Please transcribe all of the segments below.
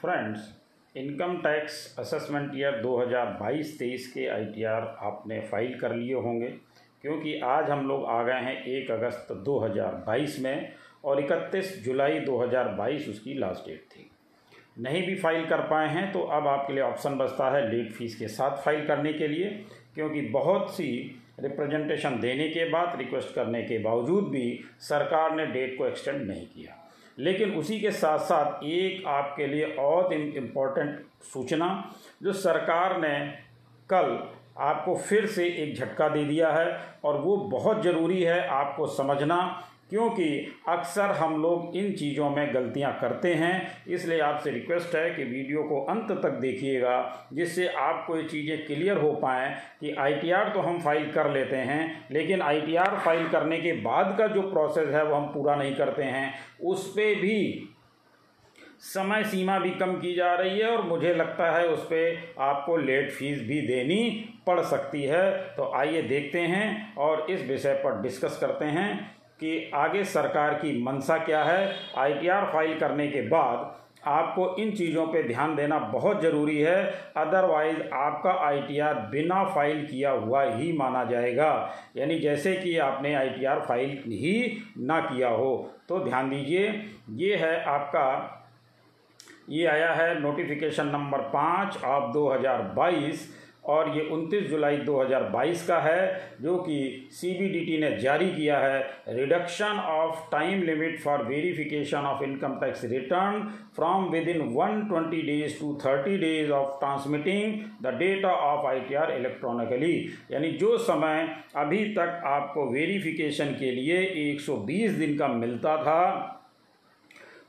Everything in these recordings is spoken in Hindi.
Friends, income tax assessment year 2022-23 के आईटीआर आपने फ़ाइल कर लिए होंगे, क्योंकि आज हम लोग आ गए हैं एक अगस्त 2022 में और 31 जुलाई 2022 उसकी लास्ट डेट थी। नहीं भी फ़ाइल कर पाए हैं तो अब आपके लिए ऑप्शन बचता है लेट फ़ीस के साथ फ़ाइल करने के लिए, क्योंकि बहुत सी रिप्रेजेंटेशन देने के बाद रिक्वेस्ट करने के बावजूद भी सरकार ने डेट को एक्सटेंड नहीं किया। लेकिन उसी के साथ साथ एक आपके लिए और इम्पोर्टेंट सूचना, जो सरकार ने कल आपको फिर से एक झटका दे दिया है और वो बहुत ज़रूरी है आपको समझना क्योंकि अक्सर हम लोग इन चीज़ों में गलतियाँ करते हैं, इसलिए आपसे रिक्वेस्ट है कि वीडियो को अंत तक देखिएगा, जिससे आपको ये चीज़ें क्लियर हो पाएँ कि आईटीआर तो हम फ़ाइल कर लेते हैं, लेकिन आईटीआर फ़ाइल करने के बाद का जो प्रोसेस है वो हम पूरा नहीं करते हैं। उस पर भी समय सीमा भी कम की जा रही है और मुझे लगता है उस पर आपको लेट फ़ीस भी देनी पड़ सकती है। तो आइए देखते हैं और इस विषय पर डिस्कस करते हैं। कि आगे सरकार की मंशा क्या है? आईटीआर फ़ाइल करने के बाद आपको इन चीज़ों पे ध्यान देना बहुत ज़रूरी है। अदरवाइज़ आपका आईटीआर बिना फ़ाइल किया हुआ ही माना जाएगा। यानी जैसे कि आपने आईटीआर फ़ाइल ही ना किया हो। तो ध्यान दीजिए, ये है आपका, ये आया है नोटिफिकेशन नंबर पाँच ऑफ़ 2022 और ये 29 जुलाई 2022 का है, जो कि सीबीडीटी ने जारी किया है। Reduction of time limit for verification of income tax return from within 120 days to 30 days of transmitting the data of ITR electronically यानी जो समय अभी तक आपको वेरिफिकेशन के लिए 120 दिन का मिलता था,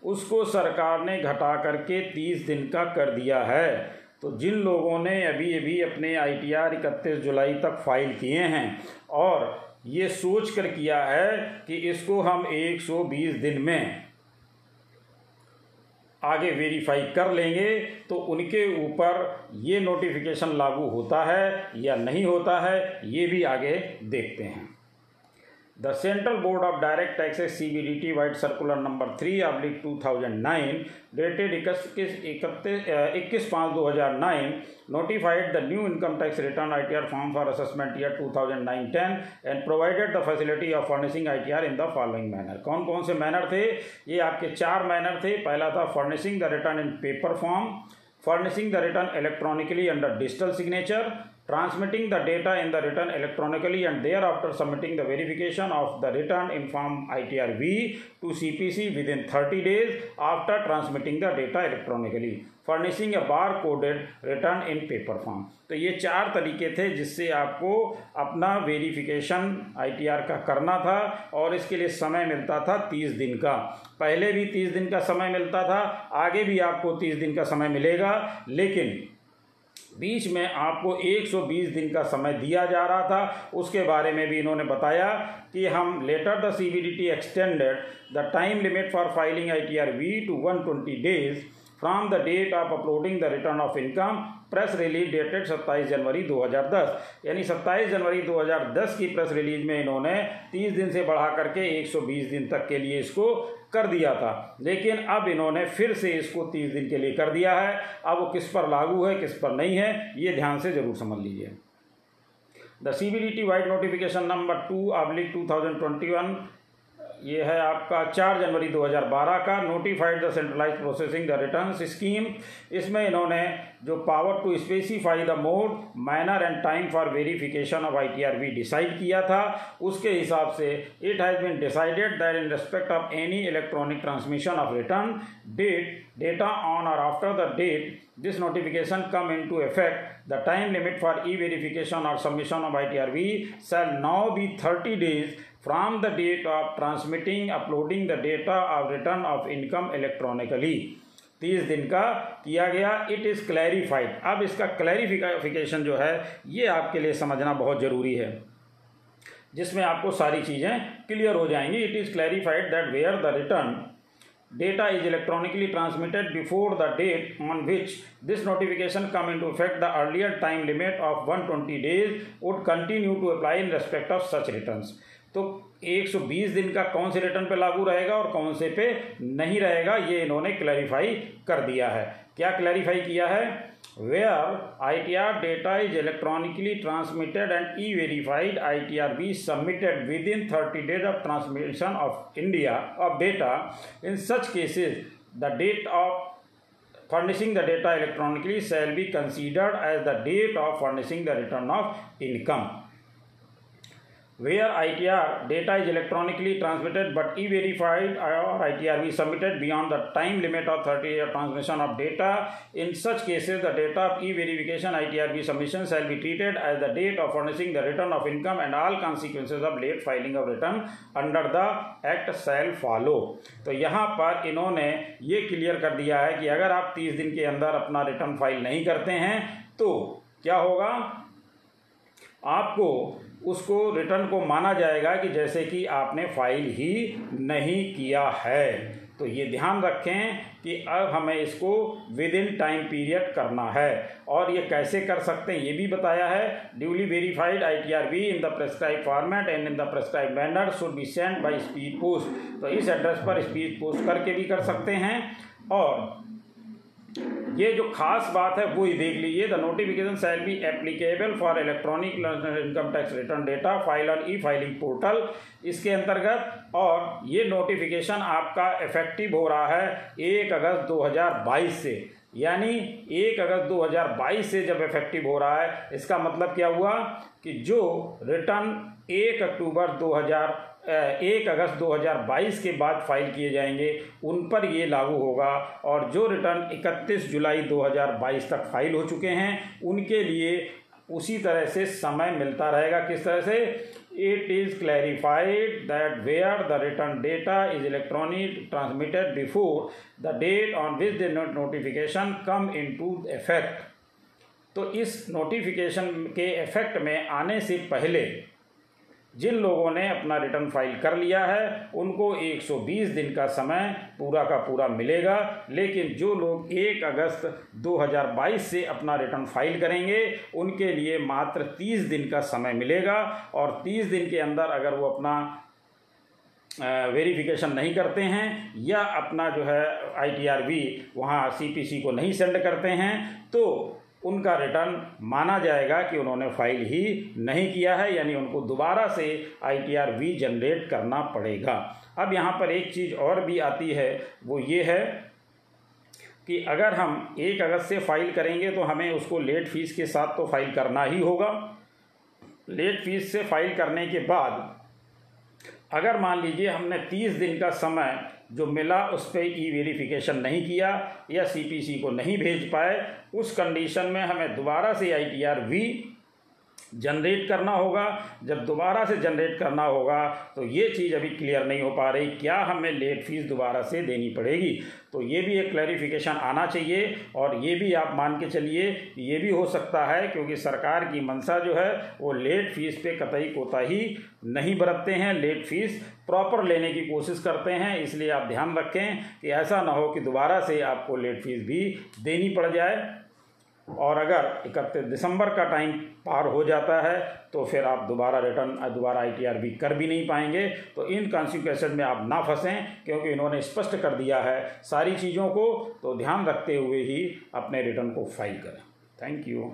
उसको सरकार ने घटा करके 30 दिन का कर दिया है। तो जिन लोगों ने अभी अभी अपने आई टी आर इकतीस जुलाई तक फ़ाइल किए हैं और ये सोच कर किया है कि इसको हम 120 दिन में आगे वेरीफाई कर लेंगे तो उनके ऊपर ये नोटिफिकेशन लागू होता है या नहीं होता है, ये भी आगे देखते हैं। The central board of direct taxes C B D T vide circular number three oblique two thousand nine dated इकतीस इकतीस इक्कीस पाँच दो हज़ार nine notified the new income tax return I T R form for assessment year two thousand nine ten and provided the facility of furnishing I T R in the following manner कौन कौन से मैनर थे? ये आपके चार मैनर थे। पहला था furnishing the return in paper form furnishing the return electronically under digital signature transmitting the data in the return electronically and thereafter submitting the verification of the return in form ITRV to CPC within 30 days after transmitting the data electronically. Furnishing a bar coded return in paper form तो ये चार तरीके थे जिससे आपको अपना वेरिफिकेशन आईटीआर का करना था और इसके लिए समय मिलता था तीस दिन का पहले भी तीस दिन का समय मिलता था आगे भी आपको तीस दिन का समय मिलेगा लेकिन बीच में आपको 120 दिन का समय दिया जा रहा था। उसके बारे में भी इन्होंने बताया कि हम later the C B D T extended the time limit for filing I T R V to one twenty days from the date of uploading the return of income press release dated 27 January 2010 यानी 27 जनवरी 2010 की प्रेस रिलीज़ में इन्होंने 30 दिन से बढ़ा करके 120 दिन तक के लिए इसको कर दिया था। लेकिन अब इन्होंने फिर से इसको 30 दिन के लिए कर दिया है। अब वो किस पर लागू है, किस पर नहीं है, ये ध्यान से ज़रूर समझ लीजिए। The C B D T vide notification number two oblique two thousand twenty one ये है आपका चार जनवरी 2012 का notified the centralise processing the return scheme इसमें इन्होंने जो power to specify the mode manner and time for verification of ITRV decide किया था। उसके हिसाब से it has been decided that in respect of any electronic transmission of return date data on और आफ्टर द डेट this notification come into effect, the time limit for e-verification or submission of ITRV shall now be 30 days from the date of transmitting uploading the data of return of income electronically तीस दिन का किया गया इट इज़ क्लैरिफाइड अब इसका क्लैरिफिकेशन जो है, ये आपके लिए समझना बहुत ज़रूरी है। जिसमें आपको सारी चीज़ें क्लियर हो जाएँगी। It is clarified that where the return data is electronically transmitted before the date on which this notification come into effect the earlier time limit of one twenty days would continue to apply in respect of such return तो 120 दिन का कौन से रिटर्न पे लागू रहेगा और कौन से पे नहीं रहेगा, ये इन्होंने क्लैरिफाई कर दिया है। क्या क्लैरिफाई किया है? Where I T R data is electronically transmitted and e verified I T R be submitted within thirty days of transmission of India of data in such cases the date of furnishing the data electronically shall be considered as the date of furnishing the return of income. Where ITR data is electronically transmitted but e-verified or ITR is submitted beyond the time limit of 30 year transmission of data. In such cases, the data of e-verification ITRB submission shall be treated as the date of furnishing the return of income and all consequences of late filing of return under the act shall follow. तो यहाँ पर इन्होंने ये क्लियर कर दिया है कि अगर आप 30 दिन के अंदर अपना रिटर्न फ़ाइल नहीं करते हैं तो क्या होगा आपको उसको रिटर्न को माना जाएगा कि जैसे कि आपने फ़ाइल ही नहीं किया है। तो ये ध्यान रखें कि अब हमें इसको विद इन टाइम पीरियड करना है। और ये कैसे कर सकते हैं, ये भी बताया है। Duly verified I T R be in the prescribe format and in the prescribe manner should be send by speed post तो इस एड्रेस पर स्पीड पोस्ट करके भी कर सकते हैं। और ये जो खास बात है, वो ही देख लीजिए। The notification shall be applicable for electronic income tax return data file और ई फाइलिंग पोर्टल इसके अंतर्गत। और ये नोटिफिकेशन आपका इफ़ेक्टिव हो रहा है एक अगस्त 2022 से। यानी एक अगस्त 2022 से जब इफ़ेक्टिव हो रहा है, इसका मतलब क्या हुआ कि जो रिटर्न एक अक्टूबर 2000 एक अगस्त 2022 के बाद फ़ाइल किए जाएँगे, उन पर ये लागू होगा। और जो रिटर्न 31 जुलाई 2022 तक फ़ाइल हो चुके हैं, उनके लिए उसी तरह से समय मिलता रहेगा। किस तरह से? Is clarified that where the return data is electronic transmitted before the date on which the notification come into effect तो इस नोटिफिकेशन के इफ़ेक्ट में आने से पहले जिन लोगों ने अपना रिटर्न फ़ाइल कर लिया है, उनको 120 दिन का समय पूरा का पूरा मिलेगा। लेकिन जो लोग 1 अगस्त 2022 से अपना रिटर्न फ़ाइल करेंगे, उनके लिए मात्र 30 दिन का समय मिलेगा। और 30 दिन के अंदर अगर वो अपना वेरिफिकेशन नहीं करते हैं या अपना जो है आई टी आर वहाँ सी पी सी को नहीं सेंड करते हैं तो उनका रिटर्न माना जाएगा कि उन्होंने फ़ाइल ही नहीं किया है, यानी उनको दोबारा से I T R V generate करना पड़ेगा। अब यहाँ पर एक चीज़ और भी आती है, वो ये है कि अगर हम एक अगस्त से फ़ाइल करेंगे तो हमें उसको लेट फ़ीस के साथ तो फ़ाइल करना ही होगा। लेट फ़ीस से फ़ाइल करने के बाद अगर मान लीजिए हमने तीस दिन का समय जो मिला उस पर ई वेरीफिकेशन नहीं किया या सीपीसी को नहीं भेज पाए, उस कंडीशन में हमें दोबारा से I T R V generate करना होगा। जब दोबारा से जनरेट करना होगा तो ये चीज़ अभी क्लियर नहीं हो पा रही। क्या हमें लेट फ़ीस दोबारा से देनी पड़ेगी? तो ये भी एक क्लैरिफिकेशन आना चाहिए और ये भी आप मान के चलिए, ये भी हो सकता है क्योंकि सरकार की मंशा जो है, वो लेट फ़ीस पे कतई कोताही नहीं बरतते हैं। लेट फ़ीस प्रॉपर लेने की कोशिश करते हैं, इसलिए आप ध्यान रखें कि ऐसा ना हो कि दोबारा से आपको लेट फ़ीस भी देनी पड़ जाए। और अगर इकतीस दिसंबर का टाइम पार हो जाता है तो फिर आप दोबारा रिटर्न, दोबारा आईटीआर भी कर भी नहीं पाएँगे। तो इन कॉन्सिक्वेंसेज में आप ना फंसें, क्योंकि इन्होंने स्पष्ट कर दिया है सारी चीज़ों को। तो ध्यान रखते हुए ही अपने रिटर्न को फ़ाइल करें। Thank you.